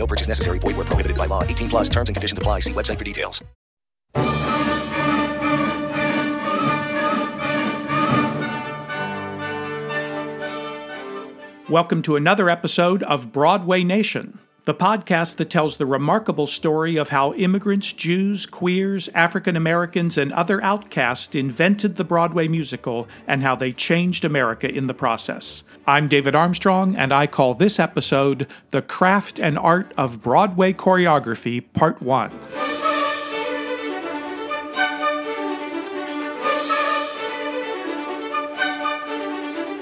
No purchase necessary. Void where prohibited by law. 18 plus terms and conditions apply. See website for details. Welcome to another episode of Broadway Nation, the podcast that tells the remarkable story of how immigrants, Jews, queers, African Americans, and other outcasts invented the Broadway musical and how they changed America in the process. I'm David Armstrong, and I call this episode The Craft and Art of Broadway Choreography, Part 1.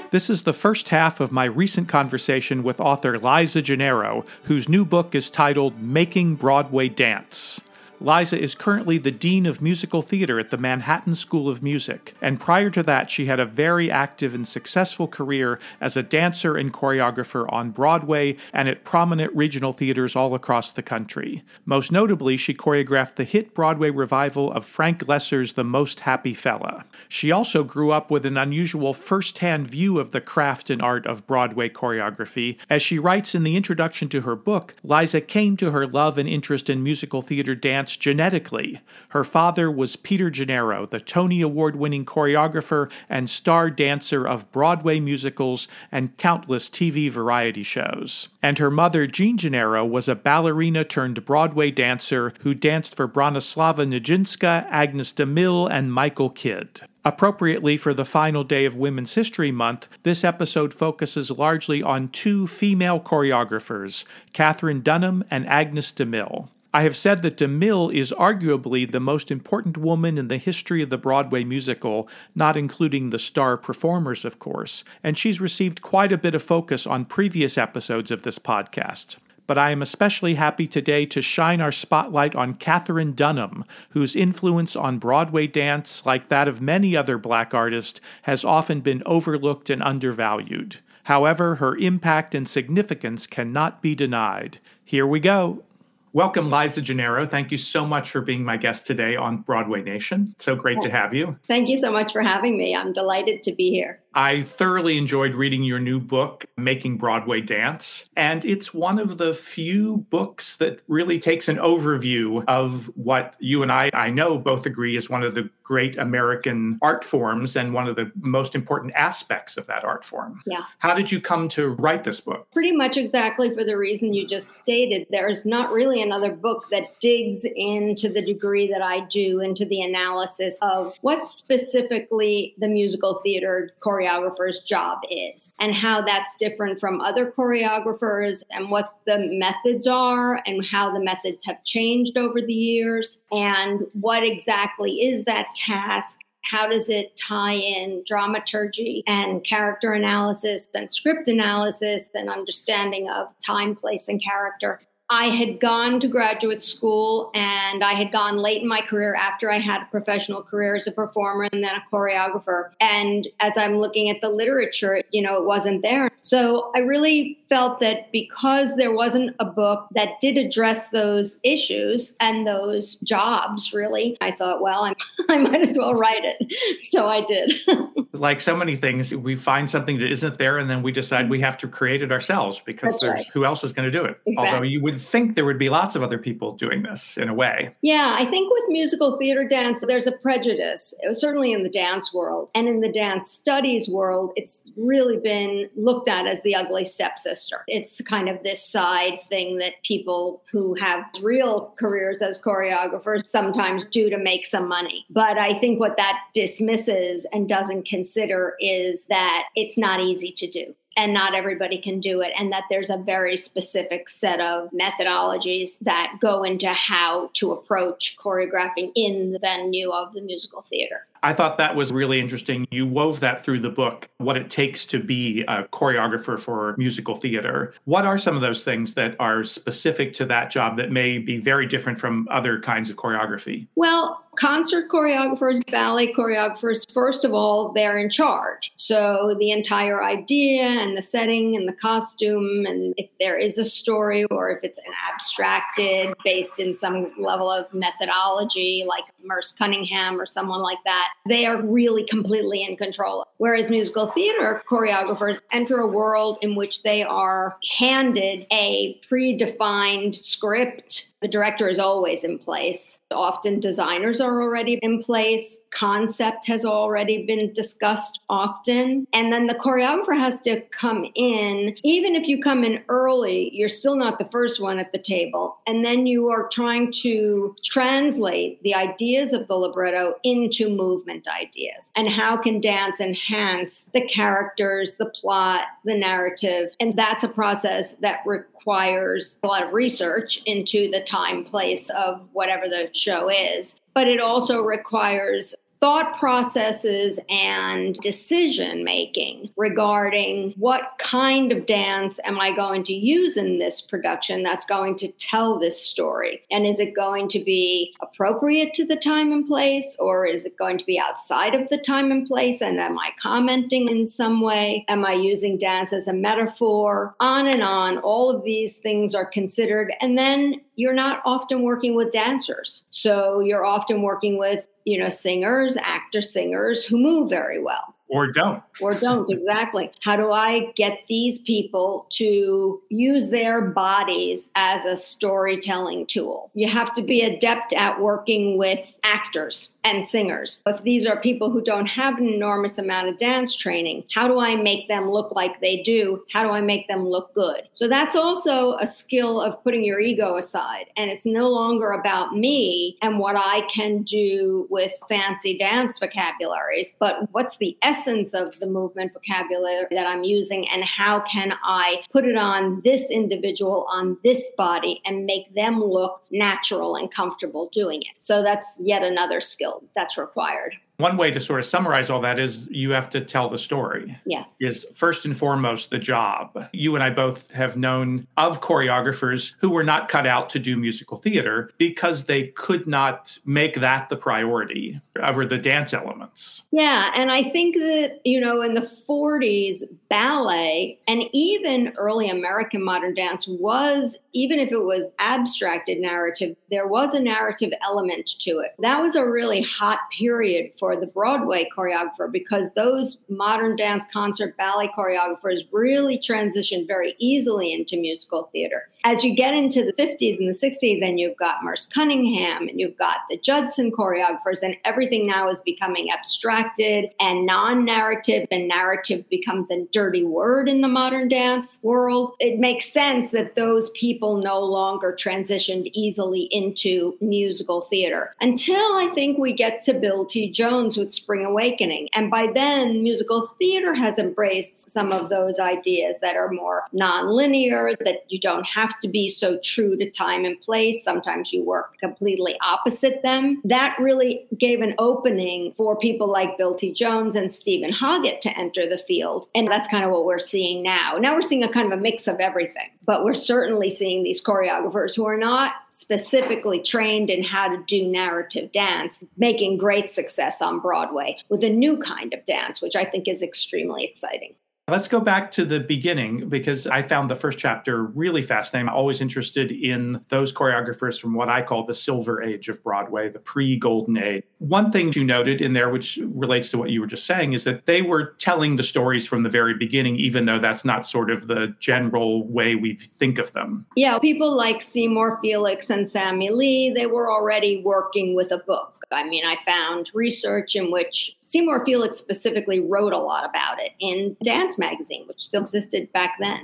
This is the first half of my recent conversation with author Liza Gennaro, whose new book is titled Making Broadway Dance. Liza is currently the Dean of Musical Theater at the Manhattan School of Music, and prior to that, she had a very active and successful career as a dancer and choreographer on Broadway and at prominent regional theaters all across the country. Most notably, she choreographed the hit Broadway revival of Frank Loesser's The Most Happy Fella. She also grew up with an unusual first hand view of the craft and art of Broadway choreography. As she writes in the introduction to her book, Liza came to her love and interest in musical theater dance genetically. Her father was Peter Gennaro, the Tony Award winning choreographer and star dancer of Broadway musicals and countless TV variety shows. And her mother, Jean Gennaro, was a ballerina turned Broadway dancer who danced for Bronislava Nijinska, Agnes de Mille, and Michael Kidd. Appropriately for the final day of Women's History Month, this episode focuses largely on two female choreographers, Katherine Dunham and Agnes de Mille. I have said that DeMille is arguably the most important woman in the history of the Broadway musical, not including the star performers, of course, and she's received quite a bit of focus on previous episodes of this podcast. But I am especially happy today to shine our spotlight on Katherine Dunham, whose influence on Broadway dance, like that of many other black artists, has often been overlooked and undervalued. However, her impact and significance cannot be denied. Here we go. Welcome, Liza Gennaro. Thank you so much for being my guest today on Broadway Nation. So great to have you. Thank you so much for having me. I'm delighted to be here. I thoroughly enjoyed reading your new book, Making Broadway Dance. And it's one of the few books that really takes an overview of what you and I, I know, both agree is one of the great American art forms and one of the most important aspects of that art form. Yeah. How did you come to write this book? Pretty much exactly for the reason you just stated. There's not really another book that digs into the degree that I do into the analysis of what specifically the musical theater choreographer's job is and how that's different from other choreographers and what the methods are and how the methods have changed over the years and what exactly is that task how does it tie in dramaturgy and character analysis and script analysis and understanding of time, place, and character? I had gone to graduate school and I had gone late in my career after I had a professional career as a performer and then a choreographer. And as I'm looking at the literature, you know, it wasn't there. So I really felt that because there wasn't a book that did address those issues and those jobs, really, I thought, well, I'm, I might as well write it. So I did. like so many things, we find something that isn't there and then we decide we have to create it ourselves because That's there's right. who else is going to do it. Exactly. Although you would think there would be lots of other people doing this in a way. Yeah, I think with musical theater dance, there's a prejudice, uh, certainly in the dance world and in the dance studies world. It's really been looked at as the ugly stepsister. It's kind of this side thing that people who have real careers as choreographers sometimes do to make some money. But I think what that dismisses and doesn't consider is that it's not easy to do and not everybody can do it, and that there's a very specific set of methodologies that go into how to approach choreographing in the venue of the musical theater. I thought that was really interesting. You wove that through the book, what it takes to be a choreographer for musical theater. What are some of those things that are specific to that job that may be very different from other kinds of choreography? Well, concert choreographers, ballet choreographers, first of all, they're in charge. So the entire idea and the setting and the costume, and if there is a story or if it's an abstracted based in some level of methodology, like Merce Cunningham or someone like that, they are really completely in control. Whereas musical theater choreographers enter a world in which they are handed a predefined script. The director is always in place. Often designers are already in place. Concept has already been discussed often. And then the choreographer has to come in. Even if you come in early, you're still not the first one at the table. And then you are trying to translate the ideas of the libretto into movement ideas. And how can dance enhance the characters, the plot, the narrative? And that's a process that requires a lot of research into the time, place of whatever the show is. But it also requires thought processes and decision making regarding what kind of dance am I going to use in this production that's going to tell this story? And is it going to be appropriate to the time and place, or is it going to be outside of the time and place? And am I commenting in some way? Am I using dance as a metaphor? On and on. All of these things are considered. And then you're not often working with dancers. So you're often working with you know, singers, actor singers who move very well or don't. Or don't, exactly. How do I get these people to use their bodies as a storytelling tool? You have to be adept at working with actors and singers. If these are people who don't have an enormous amount of dance training, how do I make them look like they do? How do I make them look good? So that's also a skill of putting your ego aside. And it's no longer about me and what I can do with fancy dance vocabularies, but what's the essence essence of the movement vocabulary that I'm using and how can I put it on this individual, on this body, and make them look natural and comfortable doing it. So that's yet another skill that's required. One way to sort of summarize all that is you have to tell the story. Yeah. Is first and foremost the job. You and I both have known of choreographers who were not cut out to do musical theater because they could not make that the priority over the dance elements. Yeah. And I think that, you know, in the 40s, ballet and even early American modern dance was, even if it was abstracted narrative, there was a narrative element to it. That was a really hot period for the Broadway choreographer because those modern dance concert ballet choreographers really transitioned very easily into musical theater. As you get into the 50s and the 60s, and you've got Merce Cunningham and you've got the Judson choreographers, and everything now is becoming abstracted and non narrative, and narrative becomes a dirty word in the modern dance world. It makes sense that those people no longer transitioned easily into musical theater until I think we get to Bill T. Jones with Spring Awakening. And by then, musical theater has embraced some of those ideas that are more nonlinear, that you don't have to be so true to time and place. Sometimes you work completely opposite them. That really gave an opening for people like Bill T. Jones and Steven Hoggett to enter the field. And that's kind of what we're seeing now. Now we're seeing a kind of a mix of everything, but we're certainly seeing these choreographers who are not specifically trained in how to do narrative dance making great success on Broadway with a new kind of dance, which I think is extremely exciting. Let's go back to the beginning because I found the first chapter really fascinating. I'm always interested in those choreographers from what I call the silver age of Broadway, the pre golden age. One thing you noted in there, which relates to what you were just saying, is that they were telling the stories from the very beginning, even though that's not sort of the general way we think of them. Yeah, people like Seymour Felix and Sammy Lee, they were already working with a book. I mean, I found research in which Seymour Felix specifically wrote a lot about it in Dance Magazine, which still existed back then.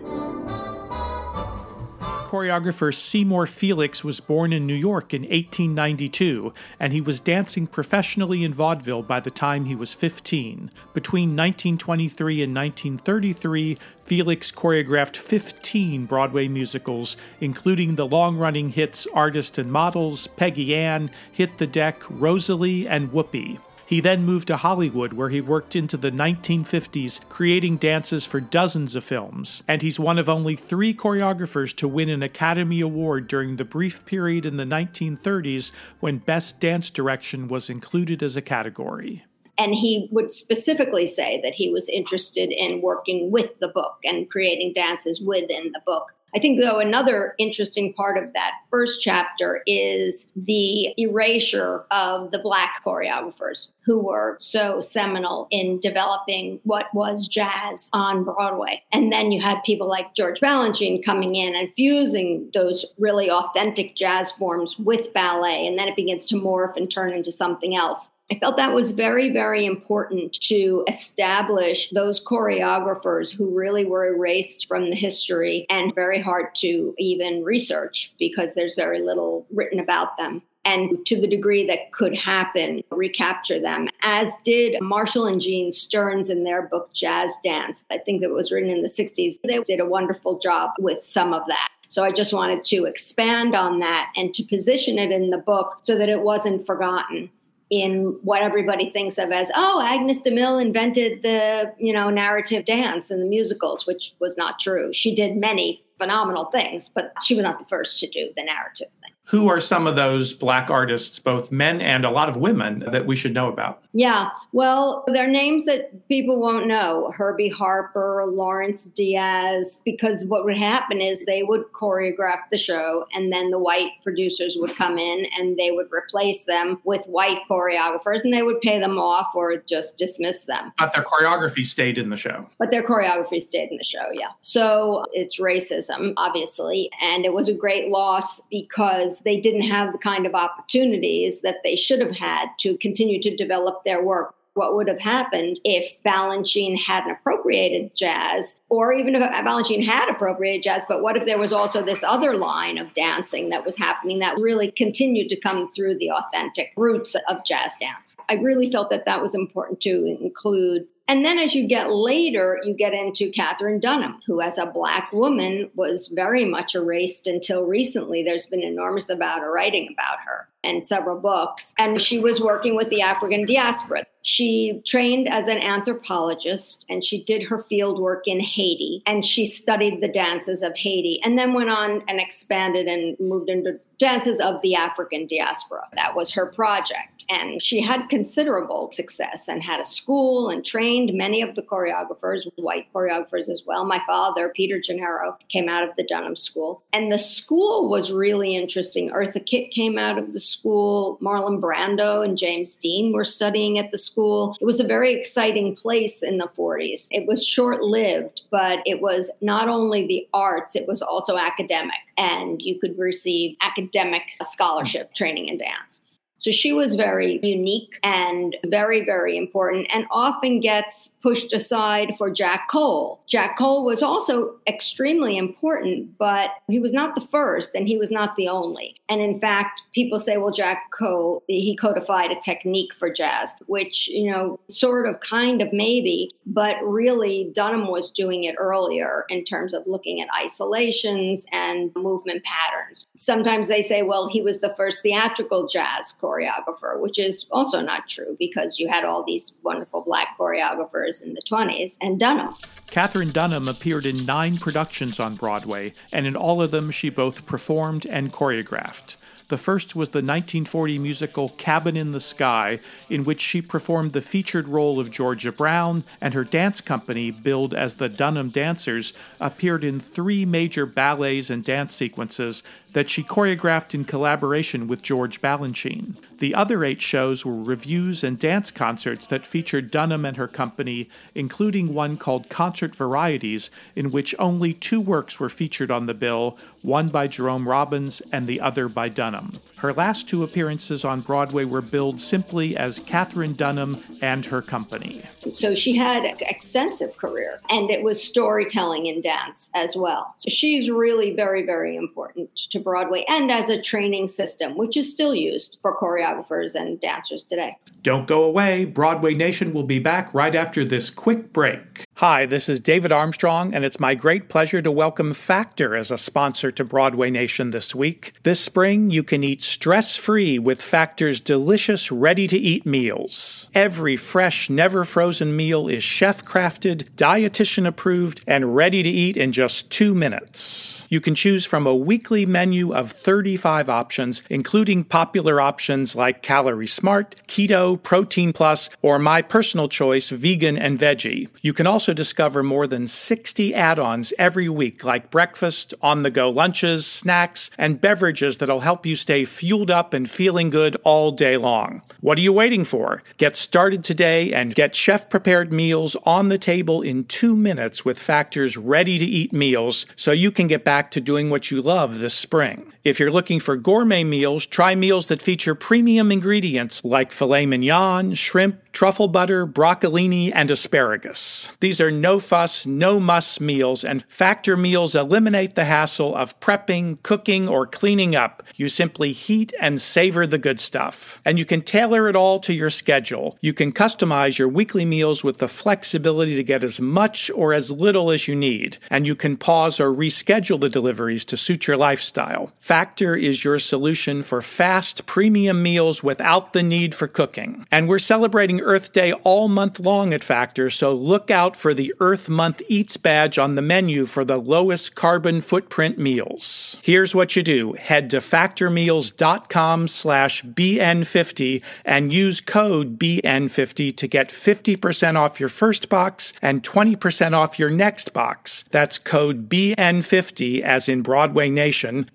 Choreographer Seymour Felix was born in New York in 1892, and he was dancing professionally in vaudeville by the time he was 15. Between 1923 and 1933, Felix choreographed 15 Broadway musicals, including the long running hits Artist and Models, Peggy Ann, Hit the Deck, Rosalie, and Whoopee. He then moved to Hollywood, where he worked into the 1950s, creating dances for dozens of films. And he's one of only three choreographers to win an Academy Award during the brief period in the 1930s when Best Dance Direction was included as a category. And he would specifically say that he was interested in working with the book and creating dances within the book. I think, though, another interesting part of that first chapter is the erasure of the Black choreographers who were so seminal in developing what was jazz on Broadway. And then you had people like George Balanchine coming in and fusing those really authentic jazz forms with ballet. And then it begins to morph and turn into something else. I felt that was very, very important to establish those choreographers who really were erased from the history and very hard to even research because there's very little written about them. And to the degree that could happen, recapture them, as did Marshall and Jean Stearns in their book Jazz Dance. I think it was written in the 60s. They did a wonderful job with some of that. So I just wanted to expand on that and to position it in the book so that it wasn't forgotten in what everybody thinks of as oh agnes demille invented the you know narrative dance and the musicals which was not true. She did many phenomenal things but she was not the first to do the narrative who are some of those black artists, both men and a lot of women, that we should know about? Yeah, well, they're names that people won't know Herbie Harper, Lawrence Diaz, because what would happen is they would choreograph the show, and then the white producers would come in and they would replace them with white choreographers, and they would pay them off or just dismiss them. But their choreography stayed in the show. But their choreography stayed in the show, yeah. So it's racism, obviously, and it was a great loss because because they didn't have the kind of opportunities that they should have had to continue to develop their work. What would have happened if Balanchine hadn't appropriated jazz, or even if Balanchine had appropriated jazz, but what if there was also this other line of dancing that was happening that really continued to come through the authentic roots of jazz dance? I really felt that that was important to include and then as you get later, you get into Katherine Dunham, who, as a Black woman, was very much erased until recently. There's been enormous amount of writing about her and several books. And she was working with the African diaspora. She trained as an anthropologist and she did her field work in Haiti and she studied the dances of Haiti and then went on and expanded and moved into dances of the African diaspora. That was her project. And she had considerable success and had a school and trained many of the choreographers, white choreographers as well. My father, Peter Gennaro, came out of the Dunham School. And the school was really interesting. Eartha Kitt came out of the school. Marlon Brando and James Dean were studying at the school. It was a very exciting place in the 40s. It was short lived, but it was not only the arts, it was also academic. And you could receive academic scholarship training in dance. So she was very unique and very, very important and often gets pushed aside for Jack Cole. Jack Cole was also extremely important, but he was not the first and he was not the only. And in fact, people say, well, Jack Cole, he codified a technique for jazz, which, you know, sort of, kind of, maybe, but really Dunham was doing it earlier in terms of looking at isolations and movement patterns. Sometimes they say, well, he was the first theatrical jazz choreographer, which is also not true because you had all these wonderful black choreographers in the 20s and Dunham. Katherine Dunham appeared in nine productions on Broadway, and in all of them she both performed and choreographed. The first was the 1940 musical Cabin in the Sky, in which she performed the featured role of Georgia Brown, and her dance company, billed as the Dunham Dancers, appeared in three major ballets and dance sequences that she choreographed in collaboration with George Balanchine. The other eight shows were revues and dance concerts that featured Dunham and her company, including one called Concert Varieties, in which only two works were featured on the bill, one by Jerome Robbins and the other by Dunham. Her last two appearances on Broadway were billed simply as Katherine Dunham and her company. So she had an extensive career, and it was storytelling in dance as well. So she's really very, very important to Broadway and as a training system, which is still used for choreographers and dancers today. Don't go away. Broadway Nation will be back right after this quick break. Hi, this is David Armstrong, and it's my great pleasure to welcome Factor as a sponsor to Broadway Nation this week. This spring, you can eat stress free with Factor's delicious, ready to eat meals. Every fresh, never frozen meal is chef crafted, dietitian approved, and ready to eat in just two minutes. You can choose from a weekly menu of 35 options, including popular options like Calorie Smart, Keto, Protein Plus, or my personal choice, Vegan and Veggie. You can also discover more than 60 add ons every week, like breakfast, on the go lunches, snacks, and beverages that'll help you stay fueled up and feeling good all day long. What are you waiting for? Get started today and get chef prepared meals on the table in two minutes with Factor's ready to eat meals so you can get back to doing what you love this spring. If you're looking for gourmet meals, try meals that feature premium ingredients like filet mignon, shrimp, truffle butter, broccolini, and asparagus. These are no fuss, no muss meals, and Factor meals eliminate the hassle of prepping, cooking, or cleaning up. You simply heat and savor the good stuff. And you can tailor it all to your schedule. You can customize your weekly meals with the flexibility to get as much or as little as you need. And you can pause or reschedule the deliveries to suit your lifestyle. Factor is your solution for fast, premium meals without the need for cooking. And we're celebrating Earth Day all month long at Factor, so look out for the Earth Month Eats badge on the menu for the lowest carbon footprint meals. Here's what you do. Head to factormeals.com slash BN50 and use code BN50 to get 50% off your first box and 20% off your next box. That's code BN50 as in Broadway Nation,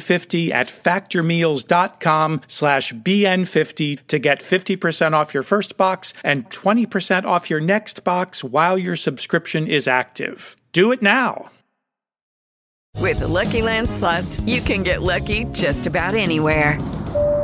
BN50 at factormeals.com slash BN50 to get 50% off your first box and 20% off your next box while your subscription is active. Do it now. With the Lucky Land slots, you can get lucky just about anywhere.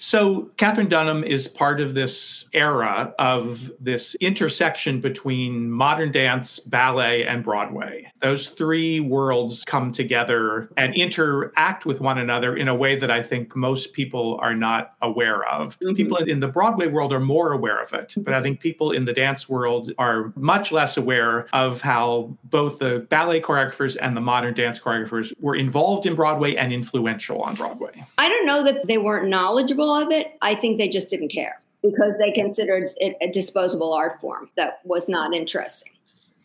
So, Katherine Dunham is part of this era of this intersection between modern dance, ballet, and Broadway. Those three worlds come together and interact with one another in a way that I think most people are not aware of. Mm-hmm. People in the Broadway world are more aware of it, but I think people in the dance world are much less aware of how both the ballet choreographers and the modern dance choreographers were involved in Broadway and influential on Broadway. I don't know that they weren't knowledgeable of it. I think they just didn't care because they considered it a disposable art form that was not interesting.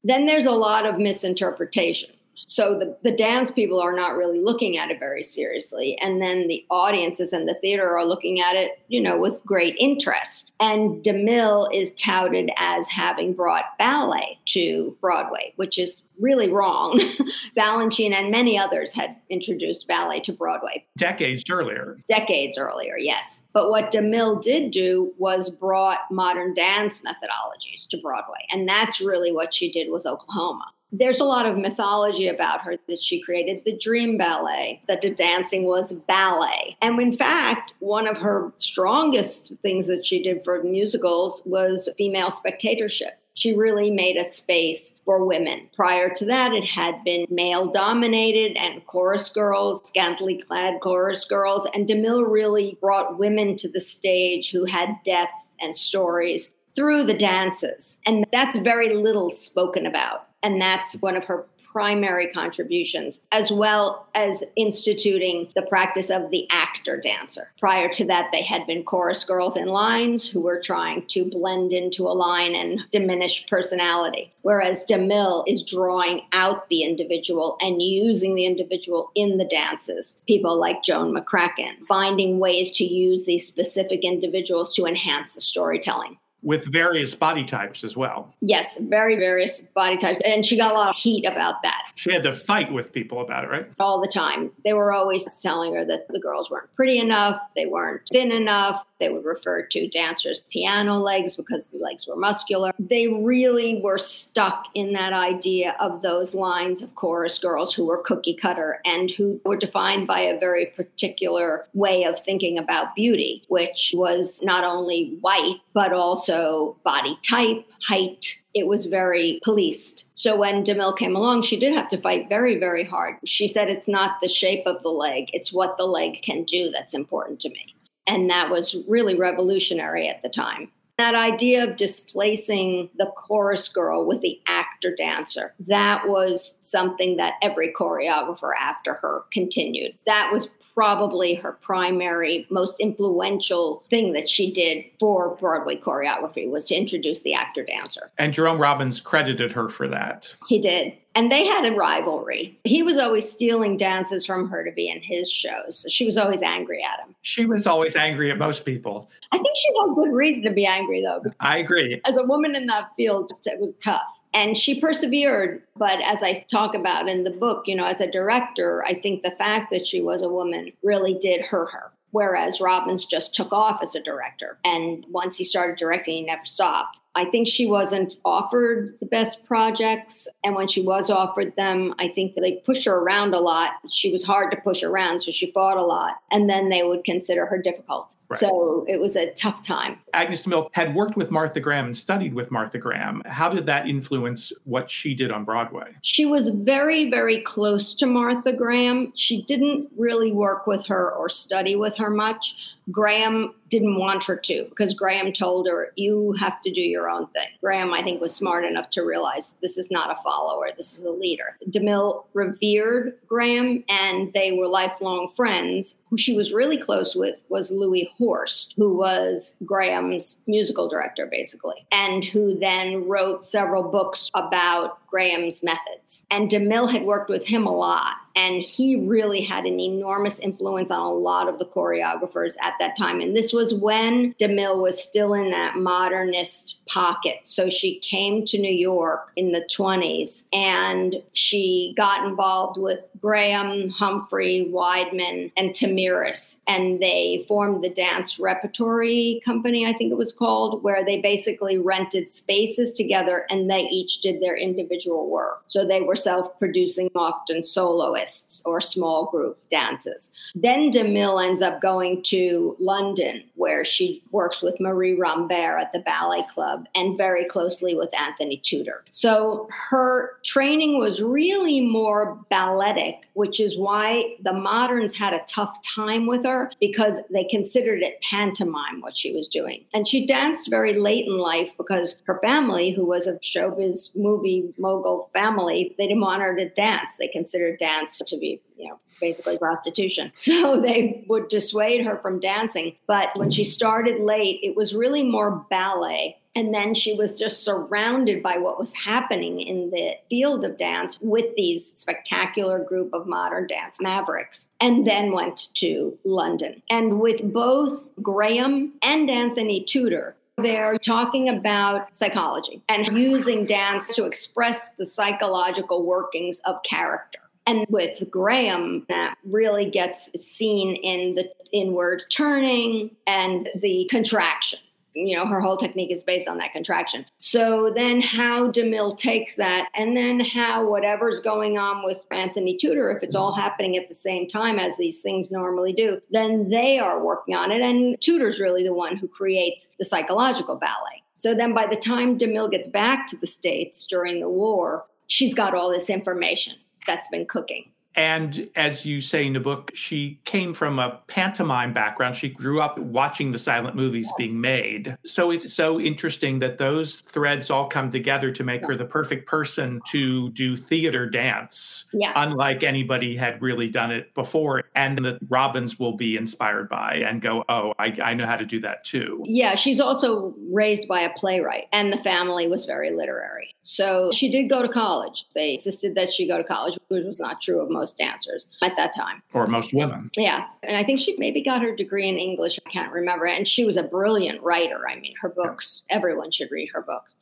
Then there's a lot of misinterpretation. So the, the dance people are not really looking at it very seriously. And then the audiences and the theater are looking at it, you know, with great interest. And DeMille is touted as having brought ballet to Broadway, which is really wrong. Balanchine and many others had introduced ballet to Broadway. Decades earlier. Decades earlier, yes. But what DeMille did do was brought modern dance methodologies to Broadway. And that's really what she did with Oklahoma there's a lot of mythology about her that she created the dream ballet, that the dancing was ballet. And in fact, one of her strongest things that she did for musicals was female spectatorship. She really made a space for women. Prior to that, it had been male dominated and chorus girls, scantily clad chorus girls. And DeMille really brought women to the stage who had depth and stories through the dances. And that's very little spoken about. And that's one of her primary contributions, as well as instituting the practice of the actor dancer. Prior to that, they had been chorus girls in lines who were trying to blend into a line and diminish personality. Whereas DeMille is drawing out the individual and using the individual in the dances. People like Joan McCracken, finding ways to use these specific individuals to enhance the storytelling with various body types as well. Yes, very various body types. And she got a lot of heat about that. She had to fight with people about it, right? All the time. They were always telling her that the girls weren't pretty enough, they weren't thin enough. They would refer to dancers' piano legs because the legs were muscular. They really were stuck in that idea of those lines of chorus girls who were cookie cutter and who were defined by a very particular way of thinking about beauty, which was not only white, but also body type, height. It was very policed. So when DeMille came along, she did have to fight very, very hard. She said, It's not the shape of the leg, it's what the leg can do that's important to me. And that was really revolutionary at the time. That idea of displacing the chorus girl with the actor dancer, that was something that every choreographer after her continued. That was probably her primary, most influential thing that she did for Broadway choreography was to introduce the actor dancer. And Jerome Robbins credited her for that. He did. And they had a rivalry. He was always stealing dances from her to be in his shows. So she was always angry at him. She was always angry at most people. I think she had good reason to be angry, though. I agree. As a woman in that field, it was tough and she persevered. But as i talk about in the book you know as a director i think the fact that she was a woman really did hurt her. Whereas robbins just took off as a director. And once he started directing he never stopped I think she wasn't offered the best projects. And when she was offered them, I think they pushed her around a lot. She was hard to push around, so she fought a lot. And then they would consider her difficult. Right. So it was a tough time. Agnes DeMille had worked with Martha Graham and studied with Martha Graham. How did that influence what she did on Broadway? She was very, very close to Martha Graham. She didn't really work with her or study with her much Graham didn't want her to because Graham told her, You have to do your own thing. Graham, I think, was smart enough to realize this is not a follower, this is a leader. DeMille revered Graham and they were lifelong friends. Who she was really close with was Louis Horst, who was Graham's musical director, basically, and who then wrote several books about Graham's methods. And DeMille had worked with him a lot, and he really had an enormous influence on a lot of the choreographers at that time. And this was when DeMille was still in that modernist pocket. So she came to New York in the 20s and she got involved with Graham, Humphrey, Weidman, and Tamiris. And they formed the Dance Repertory Company, I think it was called, where they basically rented spaces together and they each did their individual individual work. So they were self producing, often soloists or small group dances. Then DeMille ends up going to London, where she works with Marie Rambert at the Ballet Club and very closely with Anthony Tudor. So her training was really more balletic, which is why the moderns had a tough time with her because they considered it pantomime what she was doing. And she danced very late in life because her family, who was a showbiz movie family, they didn't want her to dance. They considered dance to be, you know, basically prostitution. So they would dissuade her from dancing. But when she started late, it was really more ballet. And then she was just surrounded by what was happening in the field of dance with these spectacular group of modern dance mavericks, and then went to London. And with both Graham and Anthony Tudor, they're talking about psychology and using dance to express the psychological workings of character. And with Graham, that really gets seen in the inward turning and the contraction you know, her whole technique is based on that contraction. So then how DeMille takes that and then how whatever's going on with Anthony Tudor, if it's all happening at the same time as these things normally do, then they are working on it. And Tudor's really the one who creates the psychological ballet. So then by the time DeMille gets back to the States during the war, she's got all this information that's been cooking And as you say in the book, she came from a pantomime background. She grew up watching the silent movies being made. So it's so interesting that those threads all come together to make her the perfect person to do theater dance, yeah. unlike anybody had really done it before. And that Robbins will be inspired by and go, oh, I, I know how to do that too. Yeah, she's also raised by a playwright, and the family was very literary. So she did go to college. They insisted that she go to college, which was not true of most dancers at that time. Or most women. Yeah. And I think she maybe got her degree in English. I can't remember. And she was a brilliant writer. I mean, her books, everyone should read her books.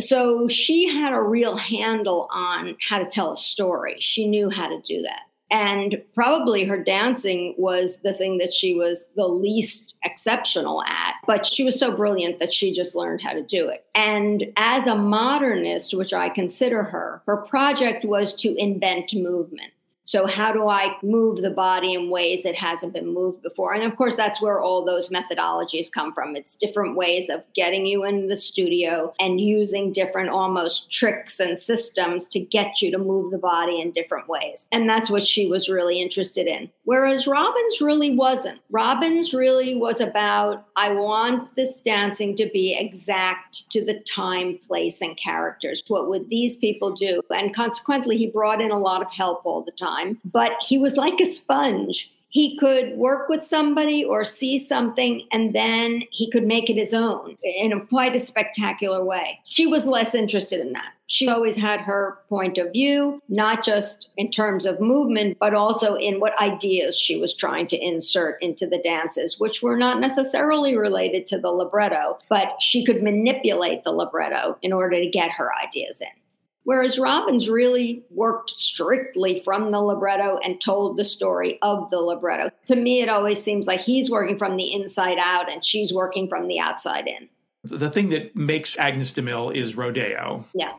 So she had a real handle on how to tell a story. She knew how to do that. And probably her dancing was the thing that she was the least exceptional at, but she was so brilliant that she just learned how to do it. And as a modernist, which I consider her, her project was to invent movement. So, how do I move the body in ways it hasn't been moved before? And of course, that's where all those methodologies come from. It's different ways of getting you in the studio and using different almost tricks and systems to get you to move the body in different ways. And that's what she was really interested in. Whereas Robbins really wasn't. Robbins really was about, I want this dancing to be exact to the time, place, and characters. What would these people do? And consequently, he brought in a lot of help all the time time, but he was like a sponge. He could work with somebody or see something, and then he could make it his own in a quite a spectacular way. She was less interested in that. She always had her point of view, not just in terms of movement, but also in what ideas she was trying to insert into the dances, which were not necessarily related to the libretto, but she could manipulate the libretto in order to get her ideas in. Whereas Robbins really worked strictly from the libretto and told the story of the libretto. To me, it always seems like he's working from the inside out and she's working from the outside in. The thing that makes Agnes de Mille is rodeo. Yeah.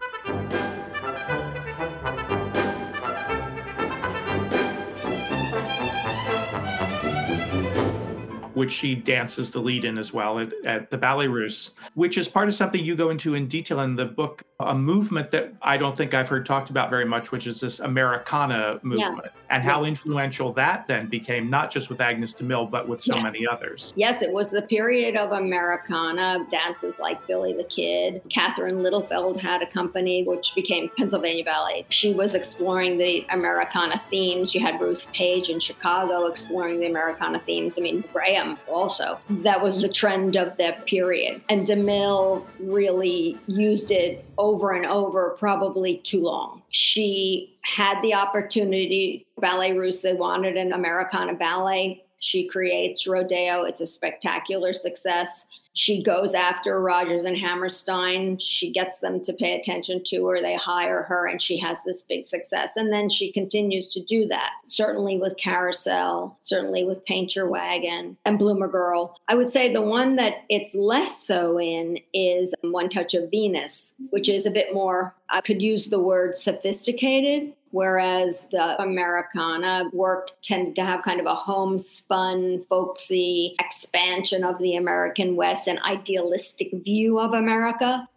Which she dances the lead in as well at, at, the Ballet Russe, which is part of something you go into in detail in the book, a movement that I don't think I've heard talked about very much, which is this Americana movement, yeah. and how influential that then became, not just with Agnes de Mille, but with so yeah. many others. Yes, it was the period of Americana, dances like Billy the Kid. Catherine Littlefield had a company which became Pennsylvania Ballet. She was exploring the Americana themes. You had Ruth Page in Chicago exploring the Americana themes. I mean, Graham also. That was the trend of that period. And DeMille really used it over and over, probably too long. She had the opportunity, Ballet Russe, they wanted an Americana ballet. She creates Rodeo. It's a spectacular success. She goes after Rodgers and Hammerstein. She gets them to pay attention to her. They hire her, and she has this big success. And then she continues to do that, certainly with Carousel, certainly with Paint Your Wagon and Bloomer Girl. I would say the one that it's less so in is One Touch of Venus, which is a bit more, I could use the word sophisticated whereas the Americana work tended to have kind of a homespun, folksy expansion of the American West, an idealistic view of America.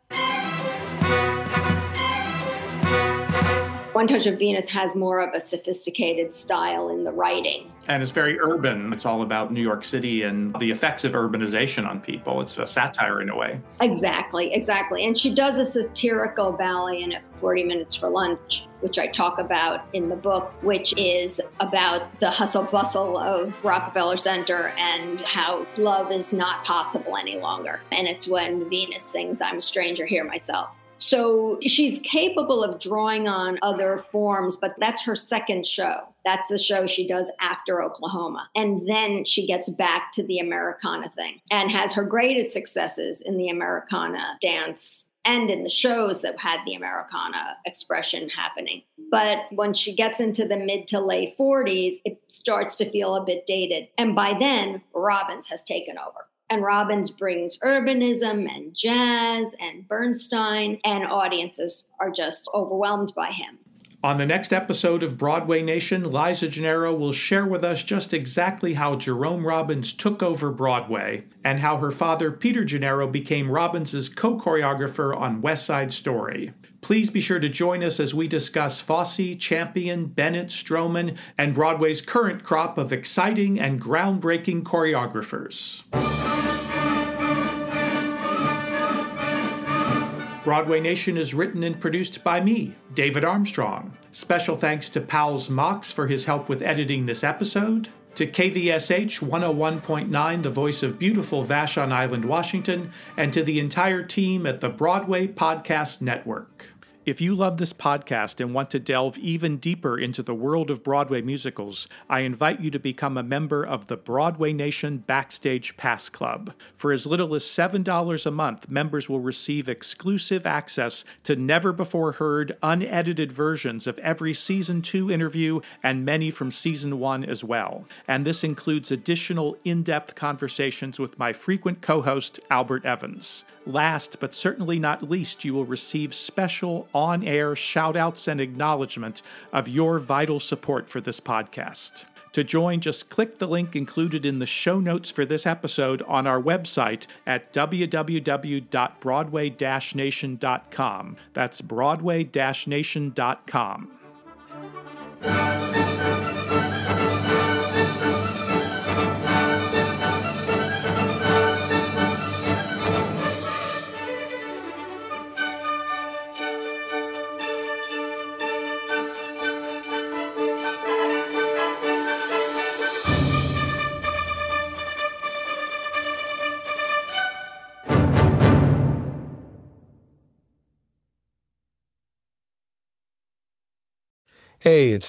One Touch of Venus has more of a sophisticated style in the writing. And it's very urban. It's all about New York City and the effects of urbanization on people. It's a satire in a way. Exactly, exactly. And she does a satirical ballet in it, 40 Minutes for Lunch, which I talk about in the book, which is about the hustle bustle of Rockefeller Center and how love is not possible any longer. And it's when Venus sings, I'm a stranger here myself. So she's capable of drawing on other forms, but that's her second show. That's the show she does after Oklahoma. And then she gets back to the Americana thing and has her greatest successes in the Americana dance and in the shows that had the Americana expression happening. But when she gets into the mid to late 40s, it starts to feel a bit dated. And by then, Robbins has taken over. And Robbins brings urbanism and jazz and Bernstein, and audiences are just overwhelmed by him. On the next episode of Broadway Nation, Liza Gennaro will share with us just exactly how Jerome Robbins took over Broadway and how her father, Peter Gennaro, became Robbins's co choreographer on West Side Story. Please be sure to join us as we discuss Fosse, Champion, Bennett, Stroman, and Broadway's current crop of exciting and groundbreaking choreographers. Broadway Nation is written and produced by me, David Armstrong. Special thanks to Powell's Mox for his help with editing this episode, to KVSH 101.9, the voice of beautiful Vashon Island, Washington, and to the entire team at the Broadway Podcast Network. If you love this podcast and want to delve even deeper into the world of Broadway musicals, I invite you to become a member of the Broadway Nation Backstage Pass Club. For as little as $7 a month, members will receive exclusive access to never before heard, unedited versions of every Season 2 interview and many from Season 1 as well. And this includes additional in depth conversations with my frequent co host, Albert Evans. Last but certainly not least, you will receive special on air shout outs and acknowledgement of your vital support for this podcast. To join, just click the link included in the show notes for this episode on our website at www.broadway nation.com. That's broadway nation.com.